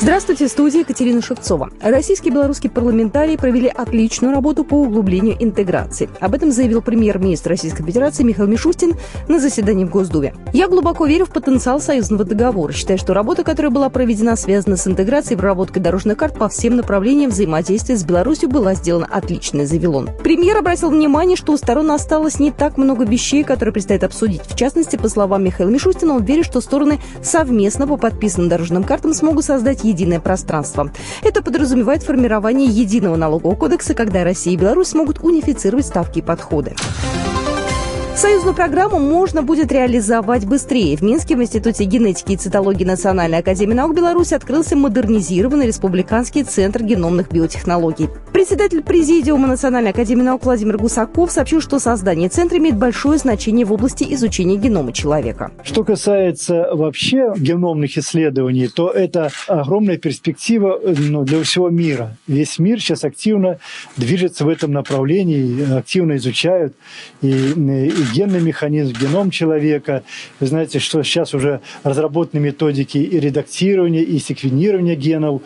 Здравствуйте, в студии Екатерина Шевцова. Российские и белорусские парламентарии провели отличную работу по углублению интеграции. Об этом заявил премьер-министр Российской Федерации Михаил Мишустин на заседании в Госдуме. Я глубоко верю в потенциал союзного договора. Считаю, что работа, которая была проведена, связана с интеграцией и проработкой дорожных карт по всем направлениям взаимодействия с Беларусью, была сделана отлично, заявил он. Премьер обратил внимание, что у сторон осталось не так много вещей, которые предстоит обсудить. В частности, по словам Михаила Мишустина, он верит, что стороны совместно по подписанным дорожным картам смогут создать единое пространство. Это подразумевает формирование единого налогового кодекса, когда Россия и Беларусь смогут унифицировать ставки и подходы. Союзную программу можно будет реализовать быстрее. В Минске в Институте генетики и цитологии Национальной академии наук Беларуси открылся модернизированный республиканский центр геномных биотехнологий. Председатель Президиума Национальной академии наук Владимир Гусаков сообщил, что создание центра имеет большое значение в области изучения генома человека. Что касается вообще геномных исследований, то это огромная перспектива ну, для всего мира. Весь мир сейчас активно движется в этом направлении, активно изучают и, и генный механизм, геном человека. Вы знаете, что сейчас уже разработаны методики и редактирования, и секвенирования генов,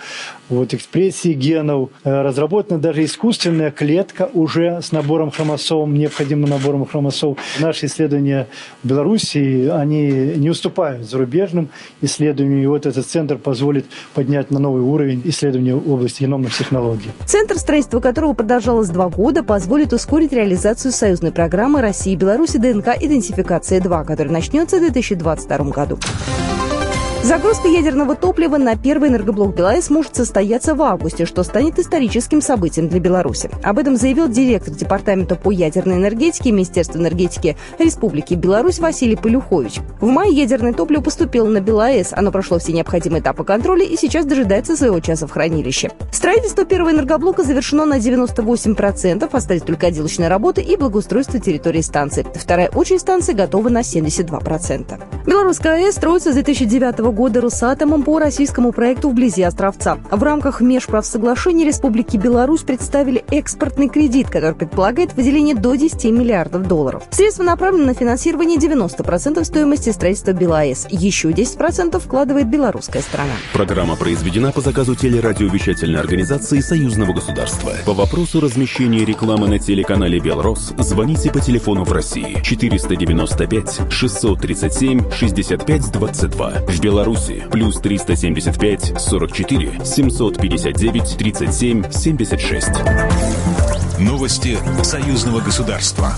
вот, экспрессии генов. Э, разработана даже искусственная клетка уже с набором хромосом, необходимым набором хромосом. Наши исследования в Беларуси, они не уступают зарубежным исследованиям. И вот этот центр позволит поднять на новый уровень исследования в области геномных технологий. Центр, строительство которого продолжалось два года, позволит ускорить реализацию союзной программы России и Беларуси ДНК-идентификация-2, которая начнется в 2022 году. Загрузка ядерного топлива на первый энергоблок БелАЭС может состояться в августе, что станет историческим событием для Беларуси. Об этом заявил директор Департамента по ядерной энергетике Министерства энергетики Республики Беларусь Василий Полюхович. В мае ядерное топливо поступило на БелАЭС. Оно прошло все необходимые этапы контроля и сейчас дожидается своего часа в хранилище. Строительство первого энергоблока завершено на 98%, остались только отделочные работы и благоустройство территории станции. Вторая очередь станции готова на 72%. Белорусская АЭС строится с 2009 года Росатомом по российскому проекту вблизи Островца. В рамках межправсоглашения Республики Беларусь представили экспортный кредит, который предполагает выделение до 10 миллиардов долларов. Средства направлены на финансирование 90% стоимости строительства БелАЭС. Еще 10% вкладывает белорусская страна. Программа произведена по заказу телерадиовещательной организации Союзного государства. По вопросу размещения рекламы на телеканале «Белрос» звоните по телефону в России 495 637 65 22. В Беларуси Беларуси плюс 375 44 759 37 76. Новости союзного государства.